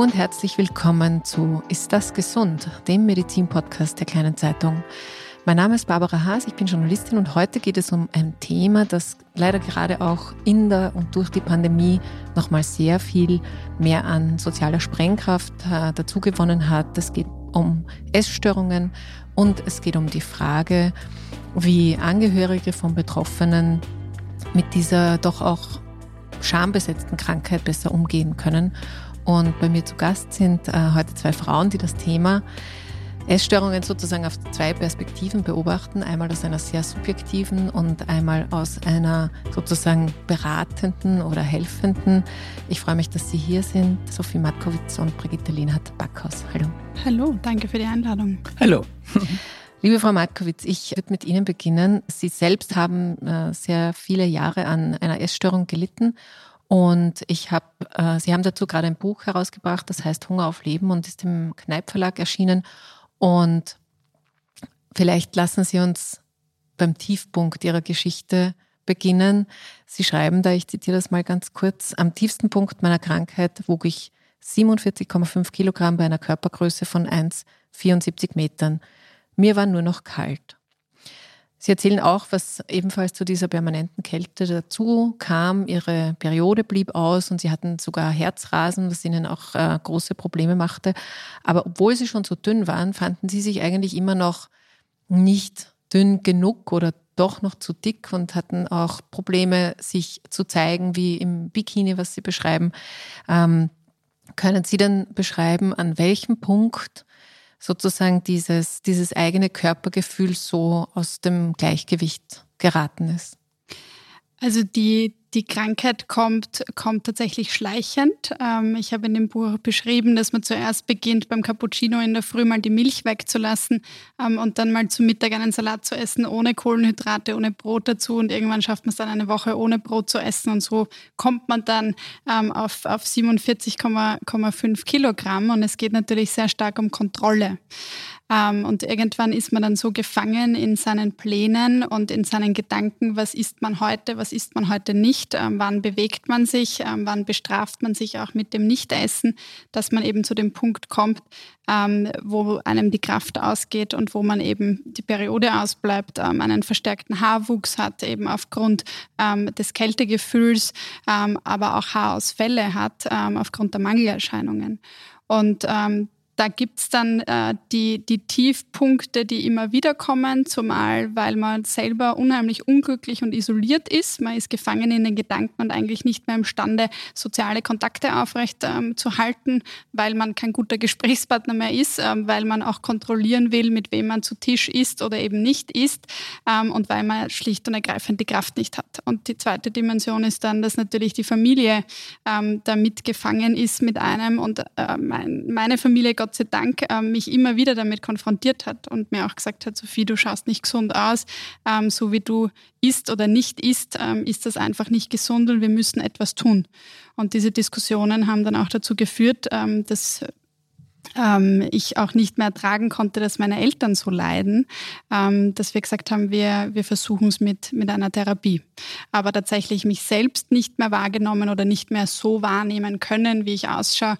Und herzlich willkommen zu Ist das gesund? dem Medizin-Podcast der kleinen Zeitung. Mein Name ist Barbara Haas, ich bin Journalistin und heute geht es um ein Thema, das leider gerade auch in der und durch die Pandemie nochmal sehr viel mehr an sozialer Sprengkraft äh, dazugewonnen hat. Es geht um Essstörungen und es geht um die Frage, wie Angehörige von Betroffenen mit dieser doch auch schambesetzten Krankheit besser umgehen können. Und bei mir zu Gast sind äh, heute zwei Frauen, die das Thema Essstörungen sozusagen auf zwei Perspektiven beobachten. Einmal aus einer sehr subjektiven und einmal aus einer sozusagen beratenden oder helfenden. Ich freue mich, dass Sie hier sind. Sophie Matkowitz und Brigitte Lienhardt Backhaus. Hallo. Hallo, danke für die Einladung. Hallo. Liebe Frau Markowitz, ich würde mit Ihnen beginnen. Sie selbst haben äh, sehr viele Jahre an einer Essstörung gelitten und ich habe, äh, Sie haben dazu gerade ein Buch herausgebracht, das heißt Hunger auf Leben und ist im Kneip Verlag erschienen. Und vielleicht lassen Sie uns beim Tiefpunkt Ihrer Geschichte beginnen. Sie schreiben da, ich zitiere das mal ganz kurz, am tiefsten Punkt meiner Krankheit wog ich 47,5 Kilogramm bei einer Körpergröße von 1,74 Metern. Mir war nur noch kalt. Sie erzählen auch, was ebenfalls zu dieser permanenten Kälte dazu kam. Ihre Periode blieb aus und sie hatten sogar Herzrasen, was ihnen auch äh, große Probleme machte. Aber obwohl sie schon so dünn waren, fanden sie sich eigentlich immer noch nicht dünn genug oder doch noch zu dick und hatten auch Probleme, sich zu zeigen, wie im Bikini, was Sie beschreiben. Ähm, können Sie denn beschreiben, an welchem Punkt sozusagen dieses, dieses eigene Körpergefühl so aus dem Gleichgewicht geraten ist? Also die, die Krankheit kommt, kommt tatsächlich schleichend. Ähm, ich habe in dem Buch beschrieben, dass man zuerst beginnt, beim Cappuccino in der Früh mal die Milch wegzulassen ähm, und dann mal zu Mittag einen Salat zu essen, ohne Kohlenhydrate, ohne Brot dazu. Und irgendwann schafft man es dann eine Woche ohne Brot zu essen. Und so kommt man dann ähm, auf, auf 47,5 Kilogramm. Und es geht natürlich sehr stark um Kontrolle. Und irgendwann ist man dann so gefangen in seinen Plänen und in seinen Gedanken, was isst man heute, was isst man heute nicht, ähm, wann bewegt man sich, ähm, wann bestraft man sich auch mit dem Nichtessen, dass man eben zu dem Punkt kommt, wo einem die Kraft ausgeht und wo man eben die Periode ausbleibt, einen verstärkten Haarwuchs hat, eben aufgrund des Kältegefühls, aber auch Haarausfälle hat aufgrund der Mangelerscheinungen. Und ähm, da gibt's dann äh, die, die Tiefpunkte, die immer wieder kommen, zumal weil man selber unheimlich unglücklich und isoliert ist. Man ist gefangen in den Gedanken und eigentlich nicht mehr imstande, soziale Kontakte aufrecht ähm, zu halten, weil man kein guter Gesprächspartner mehr ist, ähm, weil man auch kontrollieren will, mit wem man zu Tisch isst oder eben nicht isst ähm, und weil man schlicht und ergreifend die Kraft nicht hat. Und die zweite Dimension ist dann, dass natürlich die Familie ähm, damit gefangen ist mit einem und äh, mein, meine Familie, Gott Gott sei Dank ähm, mich immer wieder damit konfrontiert hat und mir auch gesagt hat, Sophie, du schaust nicht gesund aus, ähm, so wie du isst oder nicht isst, ähm, ist das einfach nicht gesund und wir müssen etwas tun. Und diese Diskussionen haben dann auch dazu geführt, dass ich auch nicht mehr ertragen konnte, dass meine Eltern so leiden, dass wir gesagt haben, wir, wir versuchen es mit, mit einer Therapie. Aber tatsächlich mich selbst nicht mehr wahrgenommen oder nicht mehr so wahrnehmen können, wie ich ausschaue,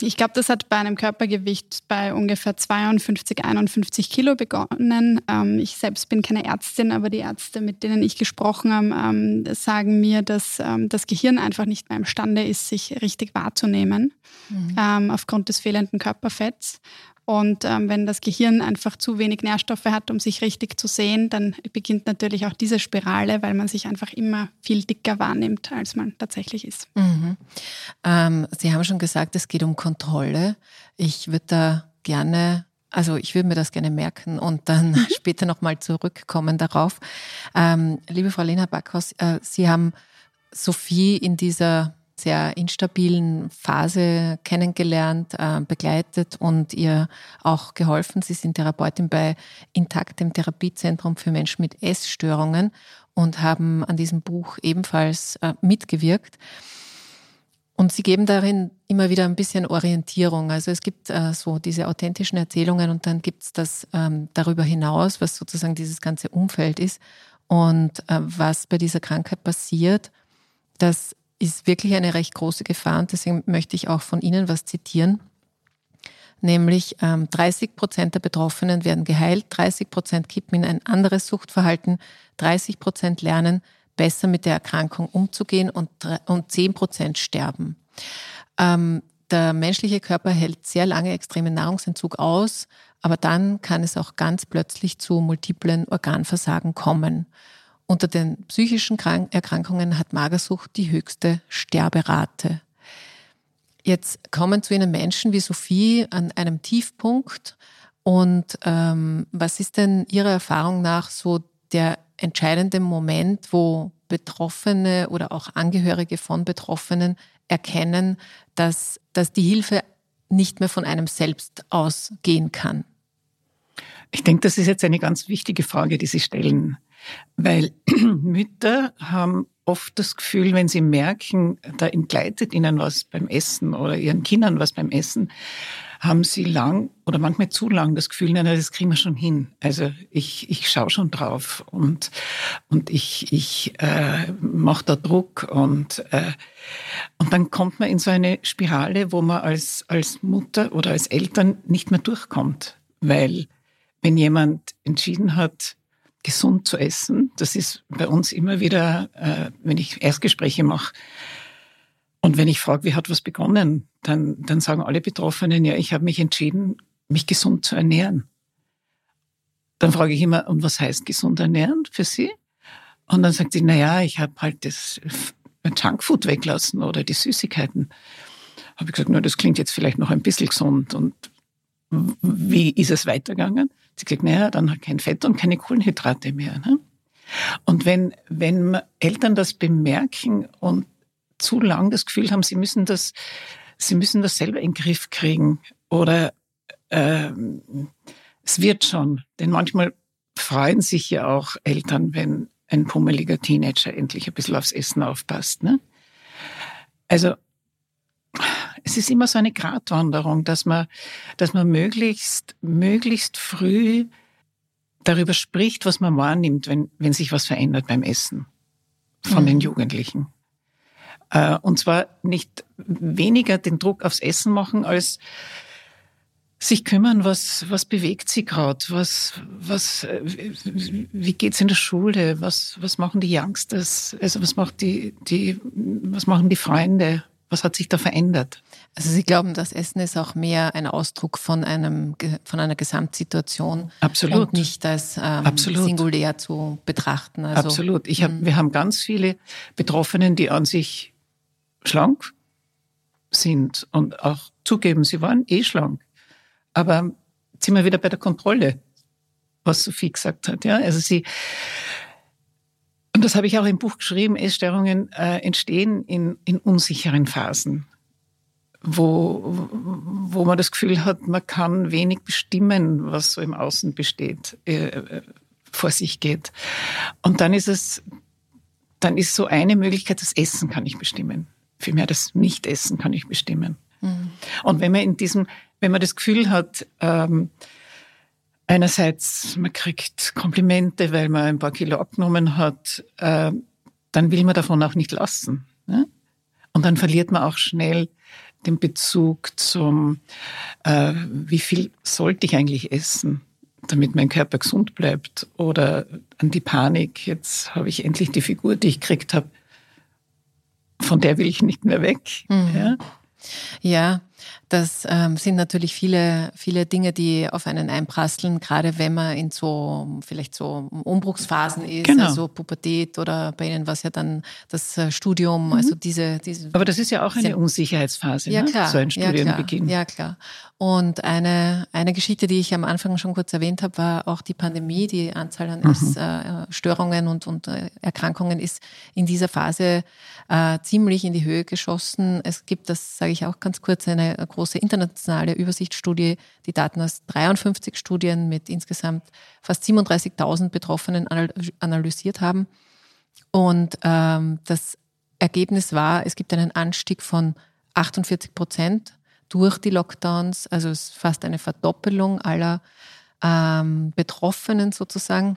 ich glaube, das hat bei einem Körpergewicht bei ungefähr 52, 51 Kilo begonnen. Ähm, ich selbst bin keine Ärztin, aber die Ärzte, mit denen ich gesprochen habe, ähm, sagen mir, dass ähm, das Gehirn einfach nicht mehr imstande ist, sich richtig wahrzunehmen, mhm. aufgrund des fehlenden Körperfetts. Und ähm, wenn das Gehirn einfach zu wenig Nährstoffe hat, um sich richtig zu sehen, dann beginnt natürlich auch diese Spirale, weil man sich einfach immer viel dicker wahrnimmt, als man tatsächlich ist. Mhm. Ähm, Sie haben schon gesagt, es geht um Kontrolle. Ich würde da gerne also ich würde mir das gerne merken und dann später nochmal zurückkommen darauf. Ähm, liebe Frau Lena Backhaus, äh, Sie haben Sophie in dieser sehr instabilen Phase kennengelernt, äh, begleitet und ihr auch geholfen. Sie sind Therapeutin bei Intakt, dem Therapiezentrum für Menschen mit Essstörungen und haben an diesem Buch ebenfalls äh, mitgewirkt. Und sie geben darin immer wieder ein bisschen Orientierung. Also es gibt äh, so diese authentischen Erzählungen und dann gibt es das ähm, darüber hinaus, was sozusagen dieses ganze Umfeld ist und äh, was bei dieser Krankheit passiert, dass ist wirklich eine recht große Gefahr und deswegen möchte ich auch von Ihnen was zitieren. Nämlich ähm, 30 Prozent der Betroffenen werden geheilt, 30 Prozent kippen in ein anderes Suchtverhalten, 30 Prozent lernen, besser mit der Erkrankung umzugehen und, und 10 Prozent sterben. Ähm, der menschliche Körper hält sehr lange extremen Nahrungsentzug aus, aber dann kann es auch ganz plötzlich zu multiplen Organversagen kommen. Unter den psychischen Erkrankungen hat Magersucht die höchste Sterberate. Jetzt kommen zu Ihnen Menschen wie Sophie an einem Tiefpunkt. Und ähm, was ist denn Ihrer Erfahrung nach so der entscheidende Moment, wo Betroffene oder auch Angehörige von Betroffenen erkennen, dass, dass die Hilfe nicht mehr von einem selbst ausgehen kann? Ich denke, das ist jetzt eine ganz wichtige Frage, die Sie stellen, weil Mütter haben oft das Gefühl, wenn sie merken, da entgleitet ihnen was beim Essen oder ihren Kindern was beim Essen, haben sie lang oder manchmal zu lang das Gefühl, nein, das kriegen wir schon hin. Also ich, ich schaue schon drauf und, und ich, ich äh, mache da Druck und, äh, und dann kommt man in so eine Spirale, wo man als, als Mutter oder als Eltern nicht mehr durchkommt. Weil wenn jemand entschieden hat, gesund zu essen, das ist bei uns immer wieder, äh, wenn ich Erstgespräche mache, und wenn ich frage, wie hat was begonnen, dann, dann sagen alle Betroffenen, ja, ich habe mich entschieden, mich gesund zu ernähren. Dann frage ich immer, und was heißt gesund ernähren für Sie? Und dann sagt sie, na ja, ich habe halt das Junkfood weglassen oder die Süßigkeiten. Habe ich gesagt, na, das klingt jetzt vielleicht noch ein bisschen gesund. Und wie ist es weitergegangen? Sie gesagt, naja, dann kein Fett und keine Kohlenhydrate mehr. Ne? Und wenn, wenn Eltern das bemerken und zu lang das Gefühl haben, sie müssen das, sie müssen das selber in den Griff kriegen oder äh, es wird schon. Denn manchmal freuen sich ja auch Eltern, wenn ein pummeliger Teenager endlich ein bisschen aufs Essen aufpasst. Ne? Also es ist immer so eine Gratwanderung, dass man, dass man möglichst, möglichst früh darüber spricht, was man wahrnimmt, wenn, wenn sich was verändert beim Essen von mhm. den Jugendlichen. Äh, und zwar nicht weniger den Druck aufs Essen machen, als sich kümmern, was, was bewegt sie gerade, was, was, äh, wie geht's in der Schule, was, was machen die Youngsters, also was macht die, die, was machen die Freunde, was hat sich da verändert? Also Sie glauben, das Essen ist auch mehr ein Ausdruck von einem von einer Gesamtsituation Absolut. und nicht als ähm, singulär zu betrachten. Also, Absolut. Ich hab, mhm. wir haben ganz viele Betroffenen, die an sich schlank sind und auch zugeben, sie waren eh schlank. Aber jetzt sind wir wieder bei der Kontrolle, was Sophie gesagt hat. Ja, also sie, und das habe ich auch im Buch geschrieben, Essstörungen äh, entstehen in, in unsicheren Phasen, wo, wo man das Gefühl hat, man kann wenig bestimmen, was so im Außen besteht, äh, äh vor sich geht. Und dann ist es, dann ist so eine Möglichkeit, das Essen kann ich bestimmen. Vielmehr das Nichtessen kann ich bestimmen. Mhm. Und wenn man in diesem, wenn man das Gefühl hat, ähm, einerseits man kriegt Komplimente, weil man ein paar Kilo abgenommen hat, äh, dann will man davon auch nicht lassen. Ne? Und dann verliert man auch schnell den Bezug zum, äh, wie viel sollte ich eigentlich essen, damit mein Körper gesund bleibt, oder an die Panik, jetzt habe ich endlich die Figur, die ich gekriegt habe, von der will ich nicht mehr weg. Mhm. Ja? ja, das ähm, sind natürlich viele, viele Dinge, die auf einen einprasseln, gerade wenn man in so vielleicht so Umbruchsphasen ist, genau. also Pubertät oder bei Ihnen was ja dann das äh, Studium, mhm. also diese, diese. Aber das ist ja auch eine Unsicherheitsphase, ja, ne? klar, so ein Studienbeginn. Ja, klar. Ja, klar. Und eine, eine Geschichte, die ich am Anfang schon kurz erwähnt habe, war auch die Pandemie. Die Anzahl an mhm. Äh, Störungen und, und äh, Erkrankungen ist in dieser Phase äh, ziemlich in die Höhe geschossen. Es gibt, das sage ich auch ganz kurz, eine große internationale Übersichtsstudie, die Daten aus 53 Studien mit insgesamt fast 37.000 Betroffenen analysiert haben. Und ähm, das Ergebnis war, es gibt einen Anstieg von 48 Prozent durch die Lockdowns, also es ist fast eine Verdoppelung aller ähm, Betroffenen sozusagen.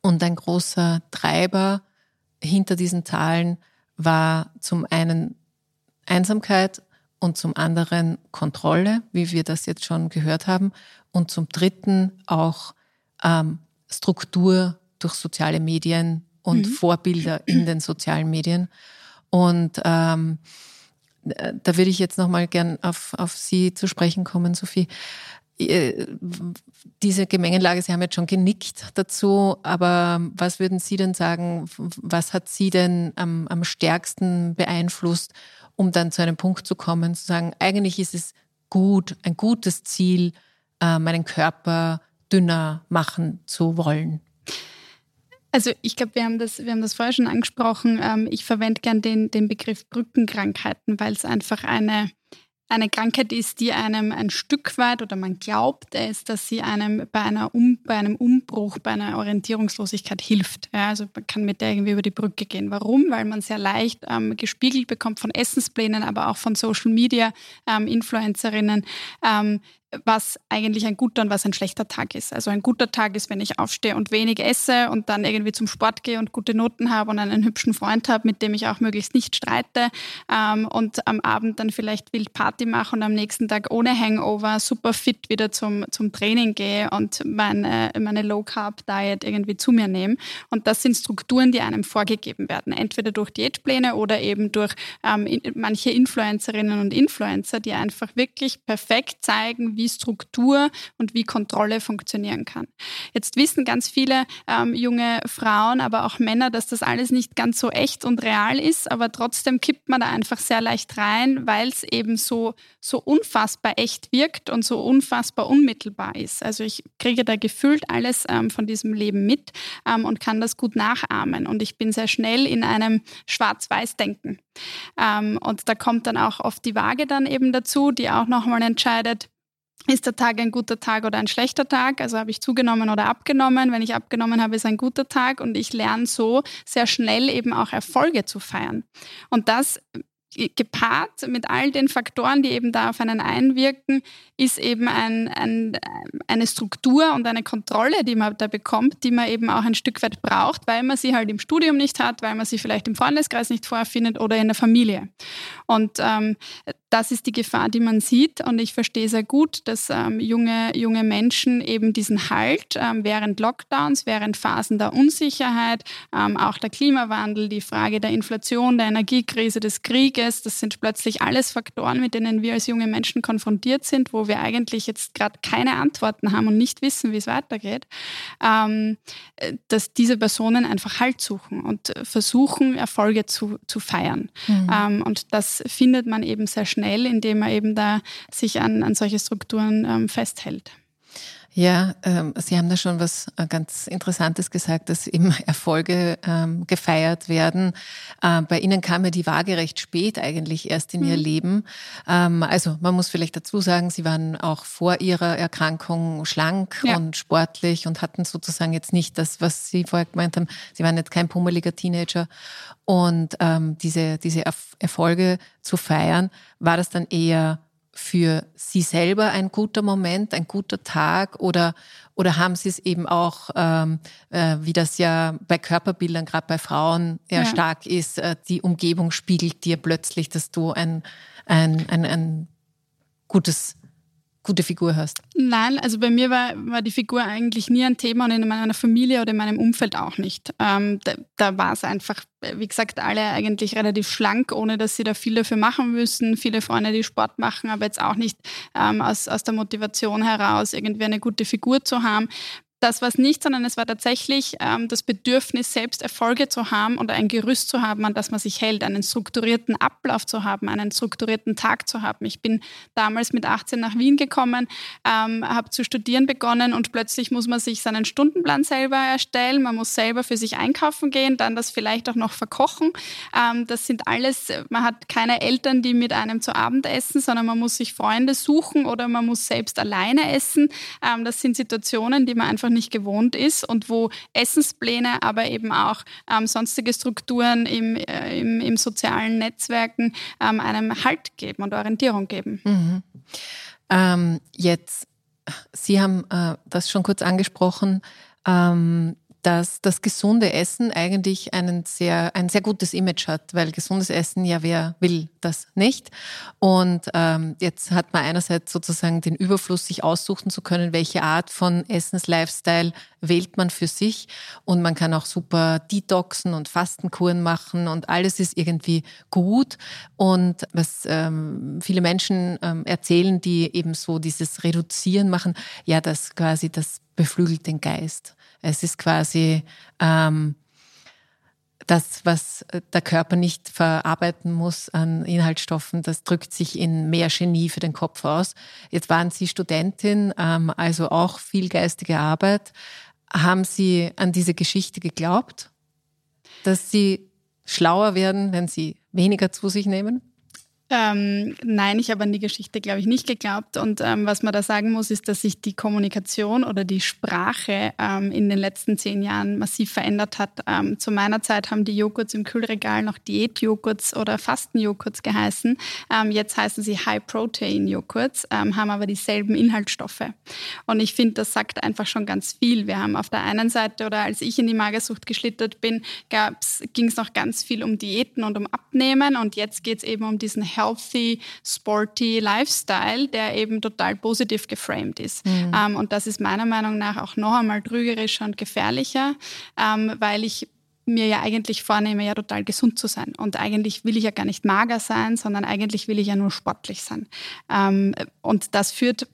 Und ein großer Treiber hinter diesen Zahlen war zum einen Einsamkeit und zum anderen Kontrolle, wie wir das jetzt schon gehört haben, und zum dritten auch ähm, Struktur durch soziale Medien und mhm. Vorbilder in den sozialen Medien. Und ähm, da würde ich jetzt nochmal gern auf, auf Sie zu sprechen kommen, Sophie. Äh, diese Gemengenlage, Sie haben jetzt schon genickt dazu, aber was würden Sie denn sagen, was hat Sie denn am, am stärksten beeinflusst, um dann zu einem Punkt zu kommen, zu sagen, eigentlich ist es gut, ein gutes Ziel, äh, meinen Körper dünner machen zu wollen? Also ich glaube, wir haben das, wir haben das vorher schon angesprochen. Ähm, ich verwende gern den, den Begriff Brückenkrankheiten, weil es einfach eine, eine Krankheit ist, die einem ein Stück weit oder man glaubt es, dass sie einem bei, einer um, bei einem Umbruch, bei einer Orientierungslosigkeit hilft. Ja, also man kann mit der irgendwie über die Brücke gehen. Warum? Weil man sehr leicht ähm, gespiegelt bekommt von Essensplänen, aber auch von Social Media ähm, Influencerinnen, ähm, was eigentlich ein guter und was ein schlechter Tag ist. Also ein guter Tag ist, wenn ich aufstehe und wenig esse und dann irgendwie zum Sport gehe und gute Noten habe und einen hübschen Freund habe, mit dem ich auch möglichst nicht streite ähm, und am Abend dann vielleicht wild Party mache und am nächsten Tag ohne Hangover super fit wieder zum, zum Training gehe und meine, meine Low-Carb-Diet irgendwie zu mir nehme. Und das sind Strukturen, die einem vorgegeben werden, entweder durch Diätpläne oder eben durch ähm, manche Influencerinnen und Influencer, die einfach wirklich perfekt zeigen, wie wie Struktur und wie Kontrolle funktionieren kann. Jetzt wissen ganz viele ähm, junge Frauen, aber auch Männer, dass das alles nicht ganz so echt und real ist, aber trotzdem kippt man da einfach sehr leicht rein, weil es eben so, so unfassbar echt wirkt und so unfassbar unmittelbar ist. Also ich kriege da gefühlt alles ähm, von diesem Leben mit ähm, und kann das gut nachahmen. Und ich bin sehr schnell in einem Schwarz-Weiß-Denken. Ähm, und da kommt dann auch oft die Waage dann eben dazu, die auch nochmal entscheidet, ist der Tag ein guter Tag oder ein schlechter Tag? Also habe ich zugenommen oder abgenommen? Wenn ich abgenommen habe, ist ein guter Tag und ich lerne so sehr schnell eben auch Erfolge zu feiern. Und das gepaart mit all den Faktoren, die eben da auf einen einwirken, ist eben ein, ein, eine Struktur und eine Kontrolle, die man da bekommt, die man eben auch ein Stück weit braucht, weil man sie halt im Studium nicht hat, weil man sie vielleicht im Freundeskreis nicht vorfindet oder in der Familie. Und ähm, das ist die Gefahr, die man sieht. Und ich verstehe sehr gut, dass ähm, junge, junge Menschen eben diesen Halt ähm, während Lockdowns, während Phasen der Unsicherheit, ähm, auch der Klimawandel, die Frage der Inflation, der Energiekrise, des Krieges, das sind plötzlich alles Faktoren, mit denen wir als junge Menschen konfrontiert sind, wo wir eigentlich jetzt gerade keine Antworten haben und nicht wissen, wie es weitergeht, ähm, dass diese Personen einfach Halt suchen und versuchen, Erfolge zu, zu feiern. Mhm. Ähm, und das findet man eben sehr schnell schnell, indem man eben da sich an, an solche Strukturen ähm, festhält. Ja, ähm, Sie haben da schon was äh, ganz Interessantes gesagt, dass eben Erfolge ähm, gefeiert werden. Äh, bei Ihnen kam ja die Waage recht spät eigentlich erst in mhm. Ihr Leben. Ähm, also man muss vielleicht dazu sagen, Sie waren auch vor Ihrer Erkrankung schlank ja. und sportlich und hatten sozusagen jetzt nicht das, was Sie vorher gemeint haben. Sie waren jetzt kein pummeliger Teenager. Und ähm, diese, diese Erfolge zu feiern, war das dann eher für Sie selber ein guter Moment, ein guter Tag oder, oder haben Sie es eben auch, ähm, äh, wie das ja bei Körperbildern, gerade bei Frauen ja. stark ist, äh, die Umgebung spiegelt dir plötzlich, dass du ein, ein, ein, ein gutes gute Figur hast? Nein, also bei mir war, war die Figur eigentlich nie ein Thema und in meiner Familie oder in meinem Umfeld auch nicht. Ähm, da, da war es einfach, wie gesagt, alle eigentlich relativ schlank, ohne dass sie da viel dafür machen müssen. Viele Freunde, die Sport machen, aber jetzt auch nicht ähm, aus, aus der Motivation heraus, irgendwie eine gute Figur zu haben das war es nicht, sondern es war tatsächlich ähm, das Bedürfnis, selbst Erfolge zu haben und ein Gerüst zu haben, an das man sich hält, einen strukturierten Ablauf zu haben, einen strukturierten Tag zu haben. Ich bin damals mit 18 nach Wien gekommen, ähm, habe zu studieren begonnen und plötzlich muss man sich seinen Stundenplan selber erstellen, man muss selber für sich einkaufen gehen, dann das vielleicht auch noch verkochen. Ähm, das sind alles, man hat keine Eltern, die mit einem zu Abend essen, sondern man muss sich Freunde suchen oder man muss selbst alleine essen. Ähm, das sind Situationen, die man einfach nicht gewohnt ist und wo Essenspläne, aber eben auch ähm, sonstige Strukturen im, äh, im, im, sozialen Netzwerken ähm, einem Halt geben und Orientierung geben. Mhm. Ähm, jetzt, Sie haben äh, das schon kurz angesprochen. Ähm, dass das gesunde Essen eigentlich einen sehr, ein sehr gutes Image hat, weil gesundes Essen ja wer will das nicht. Und ähm, jetzt hat man einerseits sozusagen den Überfluss, sich aussuchen zu können, welche Art von Essens-Lifestyle wählt man für sich. Und man kann auch super Detoxen und Fastenkuren machen und alles ist irgendwie gut. Und was ähm, viele Menschen ähm, erzählen, die eben so dieses Reduzieren machen, ja, das quasi, das beflügelt den Geist. Es ist quasi ähm, das, was der Körper nicht verarbeiten muss an Inhaltsstoffen, das drückt sich in mehr Genie für den Kopf aus. Jetzt waren Sie Studentin, ähm, also auch viel geistige Arbeit. Haben Sie an diese Geschichte geglaubt, dass Sie schlauer werden, wenn Sie weniger zu sich nehmen? Ähm, nein, ich habe an die Geschichte, glaube ich, nicht geglaubt. Und ähm, was man da sagen muss, ist, dass sich die Kommunikation oder die Sprache ähm, in den letzten zehn Jahren massiv verändert hat. Ähm, zu meiner Zeit haben die Joghurts im Kühlregal noch Diätjoghurts oder Fastenjoghurts geheißen. Ähm, jetzt heißen sie High-Protein-Joghurts, ähm, haben aber dieselben Inhaltsstoffe. Und ich finde, das sagt einfach schon ganz viel. Wir haben auf der einen Seite oder als ich in die Magersucht geschlittert bin, ging es noch ganz viel um Diäten und um Abnehmen. Und jetzt geht es eben um diesen Health healthy, sporty Lifestyle, der eben total positiv geframed ist. Mhm. Ähm, und das ist meiner Meinung nach auch noch einmal trügerischer und gefährlicher, ähm, weil ich mir ja eigentlich vornehme, ja total gesund zu sein. Und eigentlich will ich ja gar nicht mager sein, sondern eigentlich will ich ja nur sportlich sein. Ähm, und das führt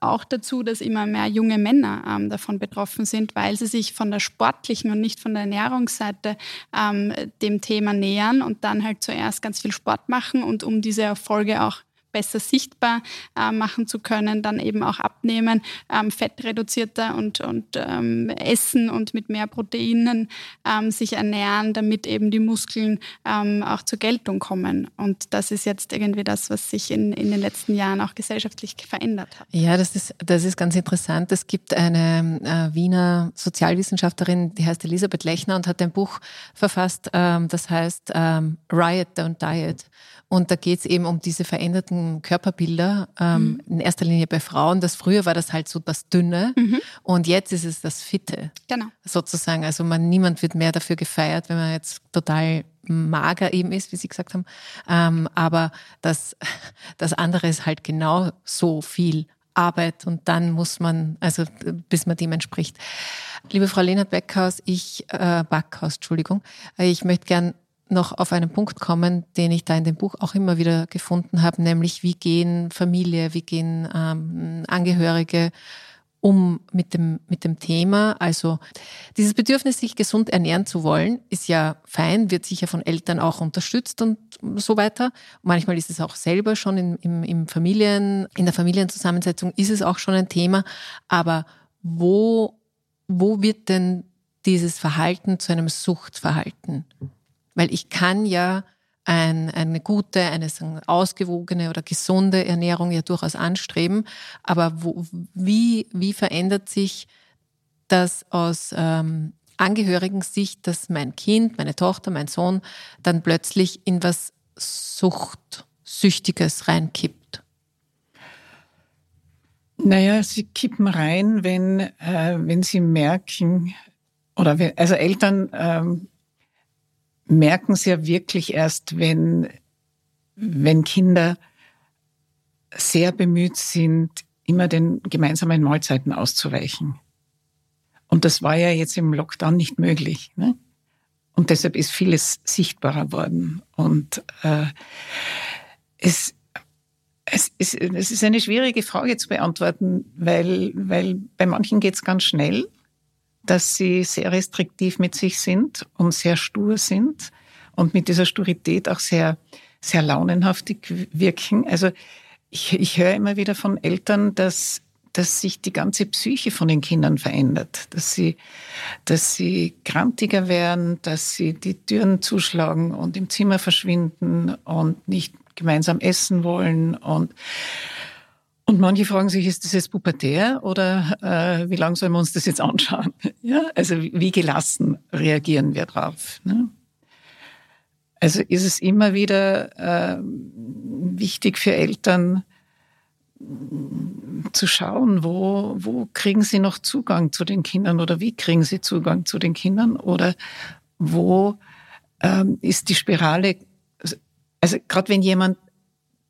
auch dazu, dass immer mehr junge Männer ähm, davon betroffen sind, weil sie sich von der sportlichen und nicht von der Ernährungsseite ähm, dem Thema nähern und dann halt zuerst ganz viel Sport machen und um diese Erfolge auch besser sichtbar äh, machen zu können, dann eben auch abnehmen, ähm, fettreduzierter und, und ähm, essen und mit mehr Proteinen ähm, sich ernähren, damit eben die Muskeln ähm, auch zur Geltung kommen. Und das ist jetzt irgendwie das, was sich in, in den letzten Jahren auch gesellschaftlich verändert hat. Ja, das ist, das ist ganz interessant. Es gibt eine äh, Wiener Sozialwissenschaftlerin, die heißt Elisabeth Lechner und hat ein Buch verfasst, ähm, das heißt ähm, Riot, Don't Diet. Und da geht es eben um diese veränderten Körperbilder, ähm, mhm. in erster Linie bei Frauen. Das früher war das halt so das Dünne mhm. und jetzt ist es das Fitte. Genau. Sozusagen. Also man, niemand wird mehr dafür gefeiert, wenn man jetzt total mager eben ist, wie Sie gesagt haben. Ähm, aber das, das andere ist halt genau so viel Arbeit und dann muss man, also bis man dem entspricht. Liebe Frau Leonhard Beckhaus, ich, äh, Backhaus, Entschuldigung, ich möchte gern noch auf einen Punkt kommen, den ich da in dem Buch auch immer wieder gefunden habe, nämlich wie gehen Familie, wie gehen ähm, Angehörige um mit dem, mit dem Thema. Also dieses Bedürfnis, sich gesund ernähren zu wollen, ist ja fein, wird sicher von Eltern auch unterstützt und so weiter. manchmal ist es auch selber schon in, im, im Familien, in der Familienzusammensetzung ist es auch schon ein Thema. Aber wo, wo wird denn dieses Verhalten zu einem Suchtverhalten? Weil ich kann ja ein, eine gute, eine ausgewogene oder gesunde Ernährung ja durchaus anstreben. Aber wo, wie, wie verändert sich das aus ähm, Angehörigen-Sicht, dass mein Kind, meine Tochter, mein Sohn dann plötzlich in was Suchtsüchtiges reinkippt? Naja, sie kippen rein, wenn, äh, wenn sie merken, oder wenn, also Eltern ähm, merken es ja wirklich erst, wenn, wenn Kinder sehr bemüht sind, immer den gemeinsamen Mahlzeiten auszuweichen. Und das war ja jetzt im Lockdown nicht möglich. Ne? Und deshalb ist vieles sichtbarer worden. Und äh, es, es, ist, es ist eine schwierige Frage zu beantworten, weil, weil bei manchen geht es ganz schnell dass sie sehr restriktiv mit sich sind und sehr stur sind und mit dieser Sturität auch sehr, sehr launenhaftig wirken. Also ich, ich höre immer wieder von Eltern, dass, dass sich die ganze Psyche von den Kindern verändert, dass sie, dass sie krantiger werden, dass sie die Türen zuschlagen und im Zimmer verschwinden und nicht gemeinsam essen wollen und und manche fragen sich, ist das jetzt pubertär oder äh, wie lange sollen wir uns das jetzt anschauen? Ja, also wie gelassen reagieren wir drauf? Ne? Also ist es immer wieder äh, wichtig für Eltern, zu schauen, wo, wo kriegen sie noch Zugang zu den Kindern oder wie kriegen sie Zugang zu den Kindern oder wo ähm, ist die Spirale, also gerade wenn jemand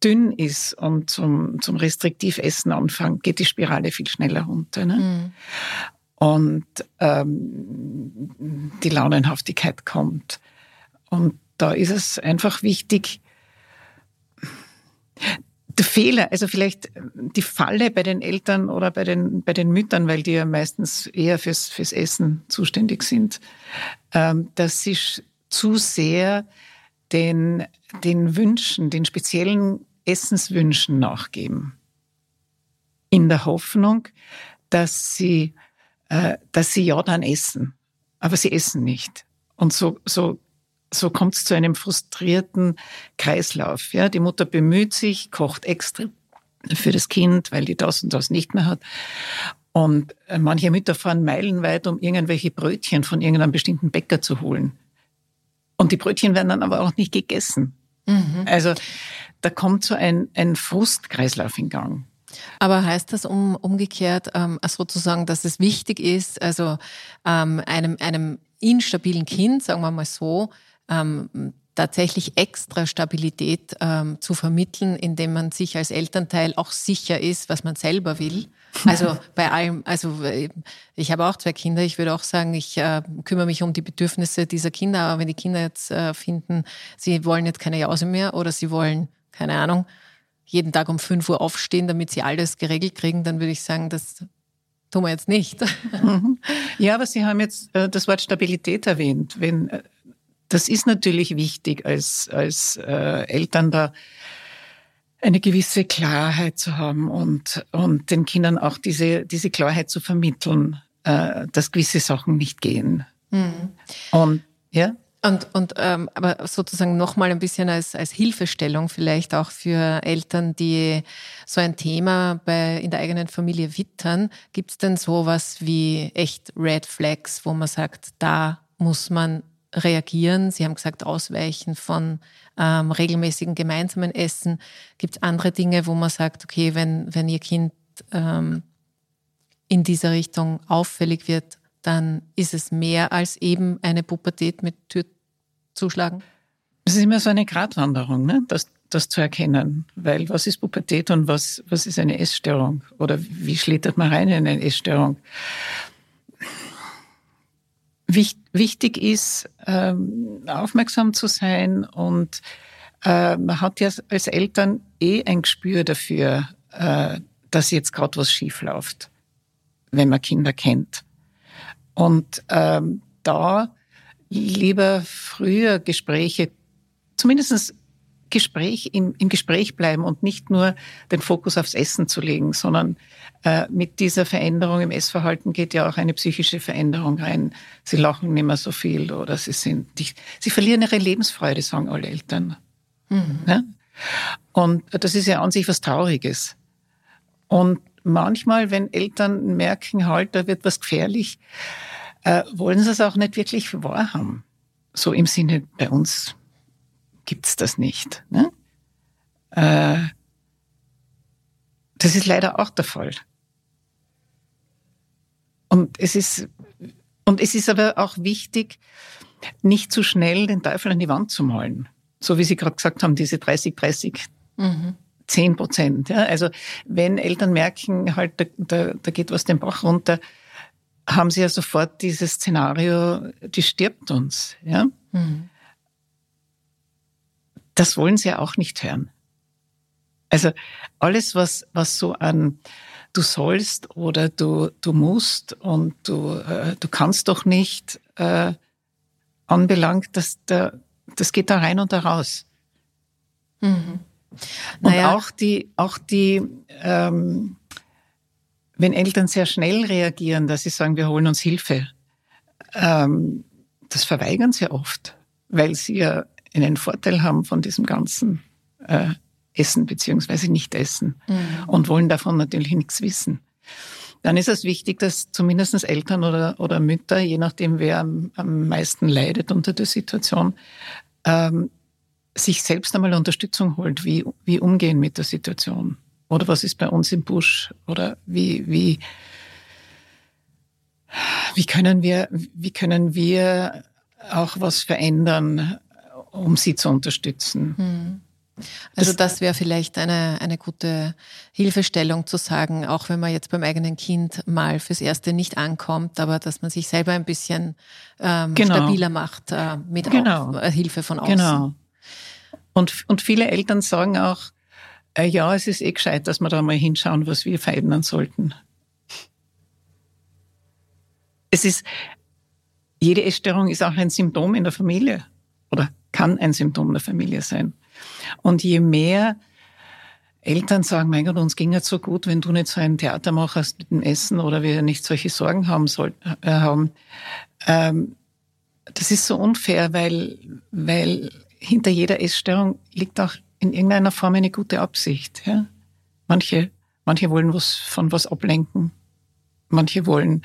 dünn ist und zum, zum Restriktivessen anfängt, geht die Spirale viel schneller runter. Ne? Mhm. Und ähm, die Launenhaftigkeit kommt. Und da ist es einfach wichtig, der Fehler, also vielleicht die Falle bei den Eltern oder bei den, bei den Müttern, weil die ja meistens eher fürs, fürs Essen zuständig sind, ähm, dass sie zu sehr den, den Wünschen, den speziellen Essenswünschen nachgeben. In der Hoffnung, dass sie, äh, dass sie ja dann essen. Aber sie essen nicht. Und so, so, so kommt es zu einem frustrierten Kreislauf. Ja, die Mutter bemüht sich, kocht extra für das Kind, weil die das und das nicht mehr hat. Und äh, manche Mütter fahren meilenweit, um irgendwelche Brötchen von irgendeinem bestimmten Bäcker zu holen. Und die Brötchen werden dann aber auch nicht gegessen. Mhm. Also da kommt so ein, ein Frustkreislauf in Gang. Aber heißt das um, umgekehrt ähm, sozusagen, dass es wichtig ist, also ähm, einem, einem instabilen Kind, sagen wir mal so, ähm, tatsächlich extra Stabilität ähm, zu vermitteln, indem man sich als Elternteil auch sicher ist, was man selber will? Also bei allem, also ich habe auch zwei Kinder. Ich würde auch sagen, ich äh, kümmere mich um die Bedürfnisse dieser Kinder. Aber wenn die Kinder jetzt äh, finden, sie wollen jetzt keine Jause mehr oder sie wollen, keine Ahnung, jeden Tag um 5 Uhr aufstehen, damit sie alles geregelt kriegen, dann würde ich sagen, das tun wir jetzt nicht. Mhm. Ja, aber Sie haben jetzt äh, das Wort Stabilität erwähnt. Wenn, äh, das ist natürlich wichtig als, als äh, Eltern da eine gewisse Klarheit zu haben und, und den Kindern auch diese, diese Klarheit zu vermitteln, dass gewisse Sachen nicht gehen. Mhm. Und ja. Und, und ähm, aber sozusagen nochmal ein bisschen als, als Hilfestellung vielleicht auch für Eltern, die so ein Thema bei, in der eigenen Familie wittern. Gibt es denn sowas wie echt Red Flags, wo man sagt, da muss man reagieren? Sie haben gesagt, ausweichen von ähm, regelmäßigen gemeinsamen Essen. Gibt es andere Dinge, wo man sagt, okay, wenn, wenn Ihr Kind ähm, in dieser Richtung auffällig wird, dann ist es mehr als eben eine Pubertät mit Tür zuschlagen? Es ist immer so eine Gratwanderung, ne? das, das zu erkennen. Weil was ist Pubertät und was, was ist eine Essstörung? Oder wie schlittert man rein in eine Essstörung? Wichtig ist, ähm, aufmerksam zu sein und äh, man hat ja als Eltern eh ein Gespür dafür, äh, dass jetzt gerade was schief läuft, wenn man Kinder kennt. Und ähm, da lieber früher Gespräche, zumindest Gespräch im, im Gespräch bleiben und nicht nur den Fokus aufs Essen zu legen, sondern äh, mit dieser Veränderung im Essverhalten geht ja auch eine psychische Veränderung rein. Sie lachen nicht mehr so viel oder sie sind, die, sie verlieren ihre Lebensfreude, sagen alle Eltern. Mhm. Ja? Und das ist ja an sich was Trauriges. Und manchmal, wenn Eltern merken, halt, da wird was gefährlich, äh, wollen sie es auch nicht wirklich wahrhaben. So im Sinne, bei uns gibt's das nicht. Ne? Äh, das ist leider auch der Fall. Und es ist, und es ist aber auch wichtig, nicht zu schnell den Teufel an die Wand zu malen. So wie Sie gerade gesagt haben, diese 30, 30, mhm. 10 Prozent. Ja? Also wenn Eltern merken, halt, da, da, da geht was den Bach runter, haben sie ja sofort dieses Szenario, die stirbt uns. Ja? Mhm das wollen sie ja auch nicht hören. Also alles, was, was so an du sollst oder du, du musst und du, äh, du kannst doch nicht äh, anbelangt, das, da, das geht da rein und da raus. Mhm. Naja. Und auch die, auch die ähm, wenn Eltern sehr schnell reagieren, dass sie sagen, wir holen uns Hilfe, ähm, das verweigern sie oft, weil sie ja einen Vorteil haben von diesem ganzen äh, Essen beziehungsweise Nicht-Essen mhm. und wollen davon natürlich nichts wissen. Dann ist es wichtig, dass zumindest Eltern oder, oder Mütter, je nachdem wer am, am meisten leidet unter der Situation, ähm, sich selbst einmal Unterstützung holt, wie, wie umgehen mit der Situation. oder was ist bei uns im Busch oder wie, wie, wie können wir, wie können wir auch was verändern, um sie zu unterstützen? Hm. Also das wäre vielleicht eine, eine gute Hilfestellung zu sagen, auch wenn man jetzt beim eigenen Kind mal fürs Erste nicht ankommt, aber dass man sich selber ein bisschen ähm, genau. stabiler macht äh, mit genau. Äh, Hilfe von außen. Genau. Und, und viele Eltern sagen auch, äh, ja, es ist eh gescheit, dass wir da mal hinschauen, was wir verändern sollten. Es ist, jede Essstörung ist auch ein Symptom in der Familie oder kann ein Symptom der Familie sein. Und je mehr Eltern sagen, mein Gott, uns ging es so gut, wenn du nicht so ein Theater machst mit dem Essen oder wir nicht solche Sorgen haben sollten, äh, haben. Ähm, das ist so unfair, weil, weil hinter jeder Essstörung liegt auch in irgendeiner Form eine gute Absicht. Ja? Manche, manche wollen was von was ablenken. Manche wollen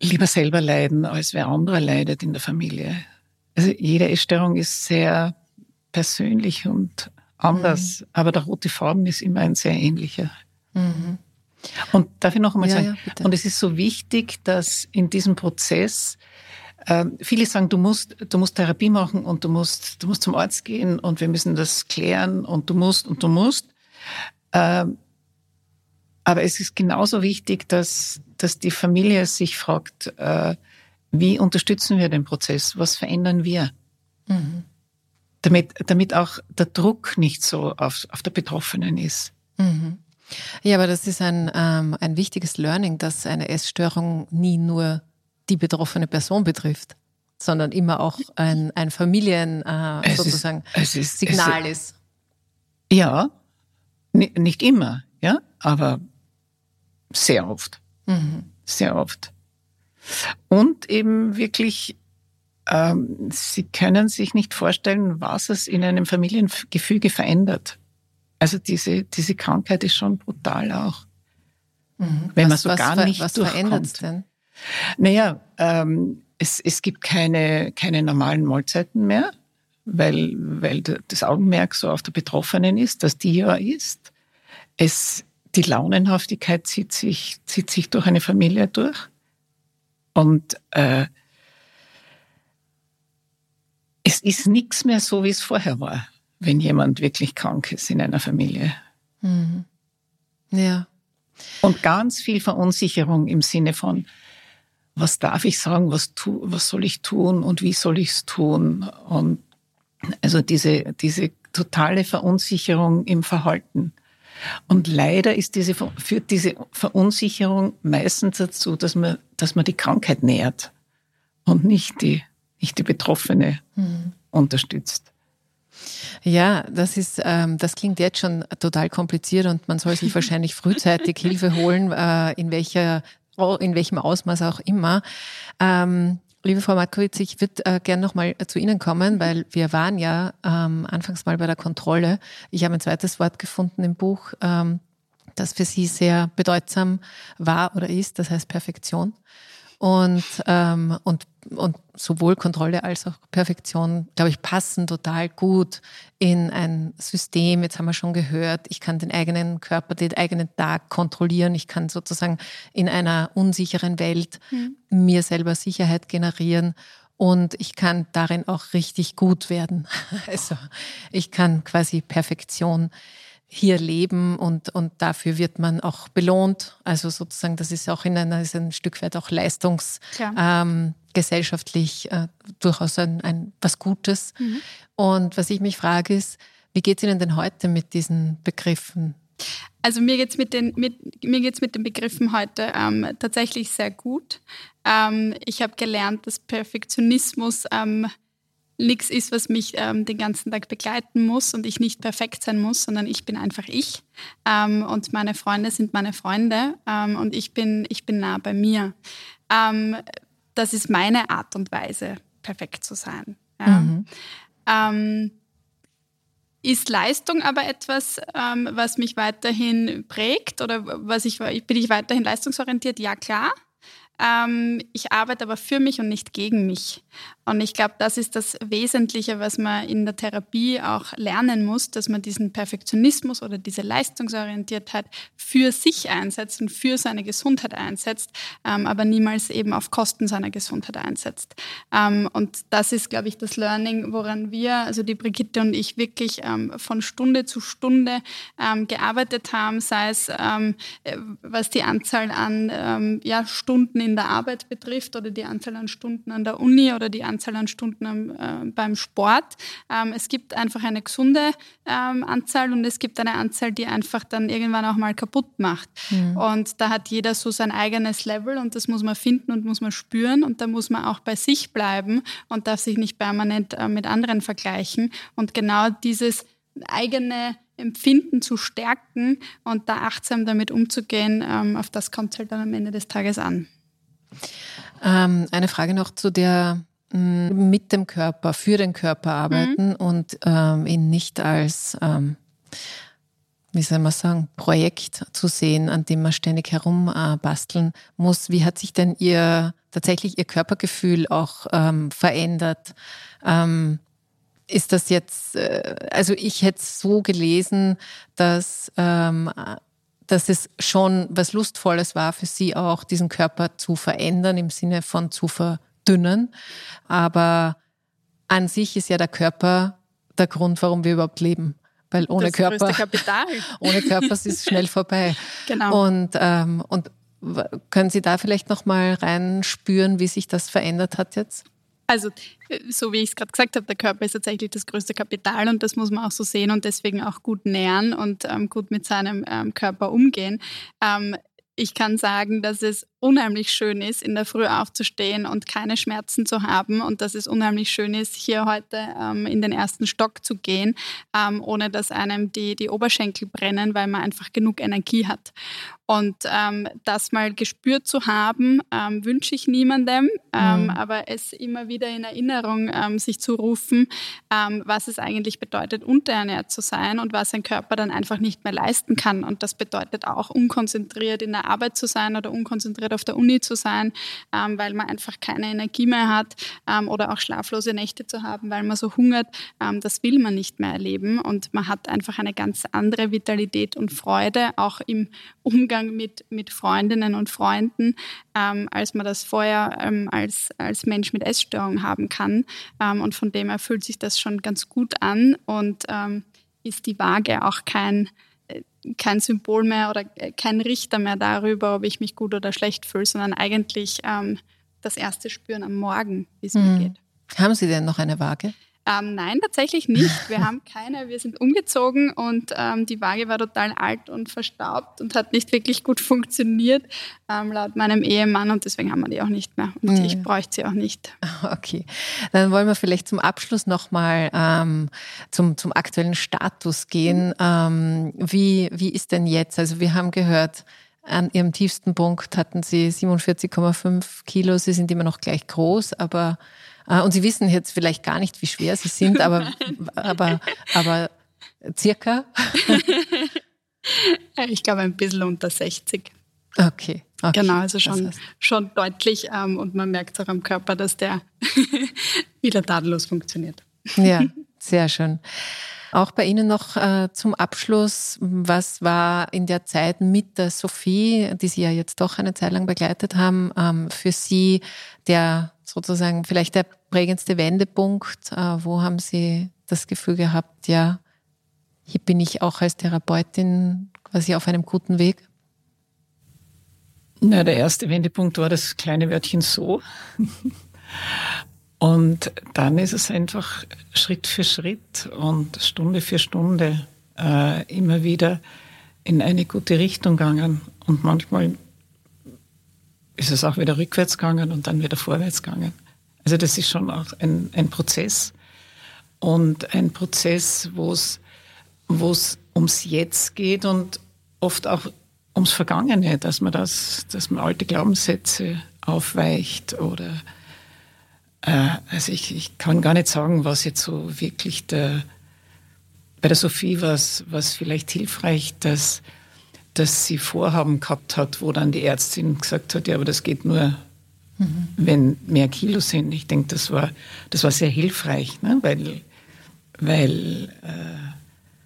lieber selber leiden, als wer anderer leidet in der Familie. Also jede Essstörung ist sehr persönlich und anders, mhm. aber der rote Faden ist immer ein sehr ähnlicher. Mhm. Und darf ich noch einmal ja, sagen, ja, und es ist so wichtig, dass in diesem Prozess viele sagen, du musst, du musst Therapie machen und du musst, du musst zum Arzt gehen und wir müssen das klären und du musst und du musst. Äh, aber es ist genauso wichtig, dass, dass die Familie sich fragt, äh, wie unterstützen wir den Prozess? Was verändern wir? Mhm damit, damit auch der Druck nicht so auf, auf der Betroffenen ist. Mhm. Ja, aber das ist ein, ähm, ein wichtiges Learning, dass eine Essstörung nie nur die betroffene Person betrifft, sondern immer auch ein, ein Familien äh, sozusagen ist, ist, Signal ist, ist. Ja, nicht immer, ja, aber sehr oft. Mhm. Sehr oft. Und eben wirklich ähm, Sie können sich nicht vorstellen, was es in einem Familiengefüge verändert. Also diese, diese Krankheit ist schon brutal auch. Mhm. Wenn was, man so gar nicht was verändert es denn? Naja, ähm, es, es gibt keine, keine normalen Mahlzeiten mehr, weil, weil das Augenmerk so auf der Betroffenen ist, dass die ja ist. Es, die Launenhaftigkeit zieht sich, zieht sich durch eine Familie durch. Und äh, es ist nichts mehr so, wie es vorher war, wenn jemand wirklich krank ist in einer Familie. Mhm. Ja. Und ganz viel Verunsicherung im Sinne von, was darf ich sagen, was, tu, was soll ich tun und wie soll ich es tun? Und also diese, diese totale Verunsicherung im Verhalten. Und leider ist diese, führt diese Verunsicherung meistens dazu, dass man, dass man die Krankheit nährt und nicht die nicht die Betroffene mhm. unterstützt. Ja, das ist, ähm, das klingt jetzt schon total kompliziert und man soll sich wahrscheinlich frühzeitig Hilfe holen, äh, in welcher, in welchem Ausmaß auch immer. Ähm, liebe Frau Markowitz, ich würde äh, gerne nochmal zu Ihnen kommen, weil wir waren ja ähm, anfangs mal bei der Kontrolle. Ich habe ein zweites Wort gefunden im Buch, ähm, das für Sie sehr bedeutsam war oder ist, das heißt Perfektion. Und, ähm, und, und sowohl Kontrolle als auch Perfektion, glaube ich, passen total gut in ein System. Jetzt haben wir schon gehört, ich kann den eigenen Körper, den eigenen Tag kontrollieren. Ich kann sozusagen in einer unsicheren Welt mhm. mir selber Sicherheit generieren. Und ich kann darin auch richtig gut werden. Also ich kann quasi Perfektion hier leben und, und dafür wird man auch belohnt. Also sozusagen, das ist auch in einer, ist ein Stück weit auch leistungsgesellschaftlich ähm, äh, durchaus ein, ein, was Gutes. Mhm. Und was ich mich frage ist, wie geht es Ihnen denn heute mit diesen Begriffen? Also mir geht es mit, den, mit, mir geht's mit den Begriffen heute ähm, tatsächlich sehr gut. Ähm, ich habe gelernt, dass Perfektionismus ähm, nichts ist, was mich ähm, den ganzen Tag begleiten muss und ich nicht perfekt sein muss, sondern ich bin einfach ich. Ähm, und meine Freunde sind meine Freunde ähm, und ich bin, ich bin nah bei mir. Ähm, das ist meine Art und Weise, perfekt zu sein. Ja. Mhm. Ähm, ist Leistung aber etwas, ähm, was mich weiterhin prägt oder was ich, bin ich weiterhin leistungsorientiert? Ja, klar. Ich arbeite aber für mich und nicht gegen mich. Und ich glaube, das ist das Wesentliche, was man in der Therapie auch lernen muss, dass man diesen Perfektionismus oder diese Leistungsorientiertheit für sich einsetzt und für seine Gesundheit einsetzt, ähm, aber niemals eben auf Kosten seiner Gesundheit einsetzt. Ähm, und das ist, glaube ich, das Learning, woran wir, also die Brigitte und ich, wirklich ähm, von Stunde zu Stunde ähm, gearbeitet haben, sei es ähm, äh, was die Anzahl an ähm, ja, Stunden in der Arbeit betrifft oder die Anzahl an Stunden an der Uni oder die Anzahl an Stunden äh, beim Sport. Ähm, es gibt einfach eine gesunde ähm, Anzahl und es gibt eine Anzahl, die einfach dann irgendwann auch mal kaputt macht. Mhm. Und da hat jeder so sein eigenes Level und das muss man finden und muss man spüren und da muss man auch bei sich bleiben und darf sich nicht permanent äh, mit anderen vergleichen. Und genau dieses eigene Empfinden zu stärken und da achtsam damit umzugehen, ähm, auf das kommt es halt dann am Ende des Tages an. Ähm, eine Frage noch zu der mit dem Körper, für den Körper arbeiten mhm. und ähm, ihn nicht als, ähm, wie soll man sagen, Projekt zu sehen, an dem man ständig herumbasteln äh, muss. Wie hat sich denn Ihr tatsächlich Ihr Körpergefühl auch ähm, verändert? Ähm, ist das jetzt, äh, also ich hätte es so gelesen, dass, ähm, dass es schon was Lustvolles war für sie auch, diesen Körper zu verändern, im Sinne von zu verdünnen. Aber an sich ist ja der Körper der Grund, warum wir überhaupt leben. Weil ohne das Körper, Kapital. ohne Körper ist es schnell vorbei. Genau. Und, ähm, und können Sie da vielleicht nochmal reinspüren, wie sich das verändert hat jetzt? Also, äh, so wie ich es gerade gesagt habe, der Körper ist tatsächlich das größte Kapital und das muss man auch so sehen und deswegen auch gut nähren und ähm, gut mit seinem ähm, Körper umgehen. Ähm, ich kann sagen, dass es unheimlich schön ist, in der Früh aufzustehen und keine Schmerzen zu haben und dass es unheimlich schön ist, hier heute ähm, in den ersten Stock zu gehen, ähm, ohne dass einem die, die Oberschenkel brennen, weil man einfach genug Energie hat. Und ähm, das mal gespürt zu haben, ähm, wünsche ich niemandem, ähm, mhm. aber es immer wieder in Erinnerung ähm, sich zu rufen, was es eigentlich bedeutet, unterernährt zu sein und was ein Körper dann einfach nicht mehr leisten kann. Und das bedeutet auch, unkonzentriert in der Arbeit zu sein oder unkonzentriert auf der Uni zu sein, ähm, weil man einfach keine Energie mehr hat ähm, oder auch schlaflose Nächte zu haben, weil man so hungert. Ähm, das will man nicht mehr erleben und man hat einfach eine ganz andere Vitalität und Freude, auch im Umgang mit, mit Freundinnen und Freunden, ähm, als man das vorher ähm, als, als Mensch mit Essstörung haben kann. Ähm, und von dem her fühlt sich das schon ganz gut an und ist die Waage auch kein, kein Symbol mehr oder äh, kein Richter mehr darüber, ob ich mich gut oder schlecht fühle, sondern eigentlich ähm, das erste Spüren am Morgen, wie es mhm. mir geht. Haben Sie denn noch eine Waage? Ähm, nein, tatsächlich nicht. Wir haben keine. Wir sind umgezogen und ähm, die Waage war total alt und verstaubt und hat nicht wirklich gut funktioniert, ähm, laut meinem Ehemann. Und deswegen haben wir die auch nicht mehr. Und mhm. ich bräuchte sie auch nicht. Okay, dann wollen wir vielleicht zum Abschluss nochmal ähm, zum, zum aktuellen Status gehen. Mhm. wie, wie ist denn jetzt? Also wir haben gehört, an ihrem tiefsten Punkt hatten sie 47,5 Kilo. Sie sind immer noch gleich groß, aber und Sie wissen jetzt vielleicht gar nicht, wie schwer Sie sind, aber, aber, aber circa? ich glaube ein bisschen unter 60. Okay. okay. Genau, also schon, das heißt. schon deutlich ähm, und man merkt auch am Körper, dass der wieder tadellos funktioniert. Ja, sehr schön. Auch bei Ihnen noch äh, zum Abschluss, was war in der Zeit mit der Sophie, die Sie ja jetzt doch eine Zeit lang begleitet haben, ähm, für Sie der sozusagen vielleicht der prägendste Wendepunkt? Äh, wo haben Sie das Gefühl gehabt, ja, hier bin ich auch als Therapeutin quasi auf einem guten Weg? Na, der erste Wendepunkt war das kleine Wörtchen so. Und dann ist es einfach Schritt für Schritt und Stunde für Stunde äh, immer wieder in eine gute Richtung gegangen. Und manchmal ist es auch wieder rückwärts gegangen und dann wieder vorwärts gegangen. Also das ist schon auch ein, ein Prozess. Und ein Prozess, wo es ums Jetzt geht und oft auch ums Vergangene, dass man das, dass man alte Glaubenssätze aufweicht oder äh, also ich, ich kann gar nicht sagen, was jetzt so wirklich der bei der Sophie war es vielleicht hilfreich, dass dass sie Vorhaben gehabt hat, wo dann die Ärztin gesagt hat, ja, aber das geht nur mhm. wenn mehr Kilo sind. Ich denke, das war, das war sehr hilfreich, ne? weil, weil äh,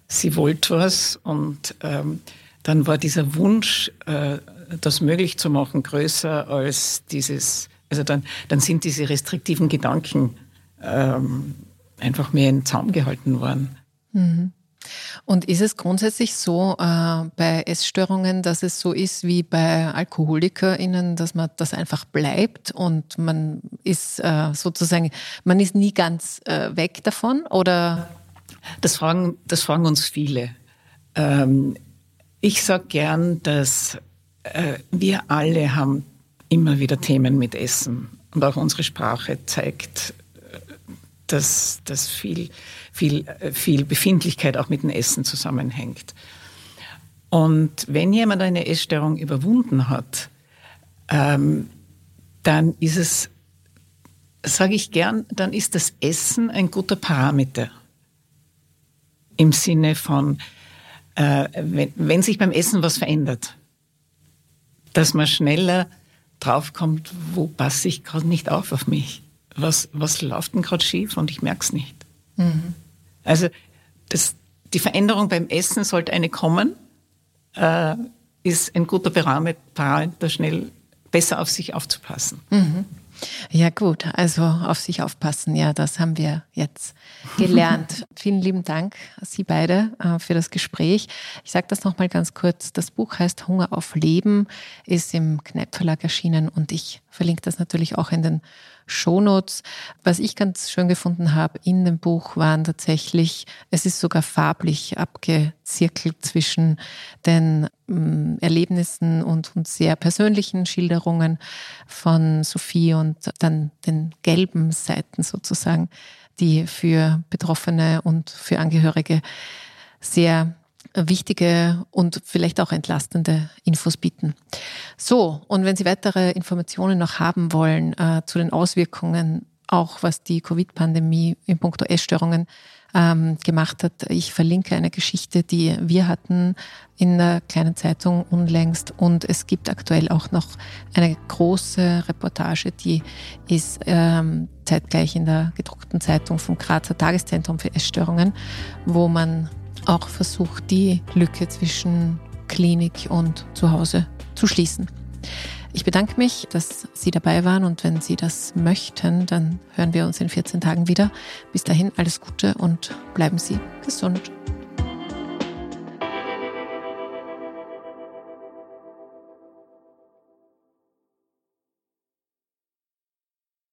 sie wollte was und ähm, dann war dieser Wunsch, äh, das möglich zu machen, größer als dieses, also dann, dann sind diese restriktiven Gedanken ähm, einfach mehr in Zaum gehalten worden. Mhm. Und ist es grundsätzlich so äh, bei Essstörungen, dass es so ist wie bei AlkoholikerInnen, dass man das einfach bleibt und man ist äh, sozusagen, man ist nie ganz äh, weg davon? Oder? Das fragen, das fragen uns viele. Ähm, ich sage gern, dass äh, wir alle haben immer wieder Themen mit Essen und auch unsere Sprache zeigt, dass, dass viel, viel, äh, viel Befindlichkeit auch mit dem Essen zusammenhängt. Und wenn jemand eine Essstörung überwunden hat, ähm, dann ist es, sage ich gern, dann ist das Essen ein guter Parameter. Im Sinne von, äh, wenn, wenn sich beim Essen was verändert, dass man schneller draufkommt, wo passe ich gerade nicht auf auf mich? Was, was läuft denn gerade schief und ich merke es nicht? Mhm. Also das, die Veränderung beim Essen sollte eine kommen, äh, ist ein guter Parameter, schnell besser auf sich aufzupassen. Mhm. Ja gut, also auf sich aufpassen, ja, das haben wir jetzt gelernt. Vielen lieben Dank, Sie beide, äh, für das Gespräch. Ich sage das nochmal ganz kurz. Das Buch heißt Hunger auf Leben, ist im Kneip Verlag erschienen und ich verlinke das natürlich auch in den Shownotes. Was ich ganz schön gefunden habe in dem Buch waren tatsächlich, es ist sogar farblich abgezirkelt zwischen den ähm, Erlebnissen und, und sehr persönlichen Schilderungen von Sophie und dann den gelben Seiten sozusagen, die für Betroffene und für Angehörige sehr wichtige und vielleicht auch entlastende Infos bieten. So, und wenn Sie weitere Informationen noch haben wollen äh, zu den Auswirkungen, auch was die Covid-Pandemie in puncto Essstörungen ähm, gemacht hat, ich verlinke eine Geschichte, die wir hatten in der kleinen Zeitung unlängst und es gibt aktuell auch noch eine große Reportage, die ist ähm, zeitgleich in der gedruckten Zeitung vom Grazer Tageszentrum für Essstörungen, wo man auch versucht, die Lücke zwischen Klinik und Zuhause zu schließen. Ich bedanke mich, dass Sie dabei waren und wenn Sie das möchten, dann hören wir uns in 14 Tagen wieder. Bis dahin alles Gute und bleiben Sie gesund.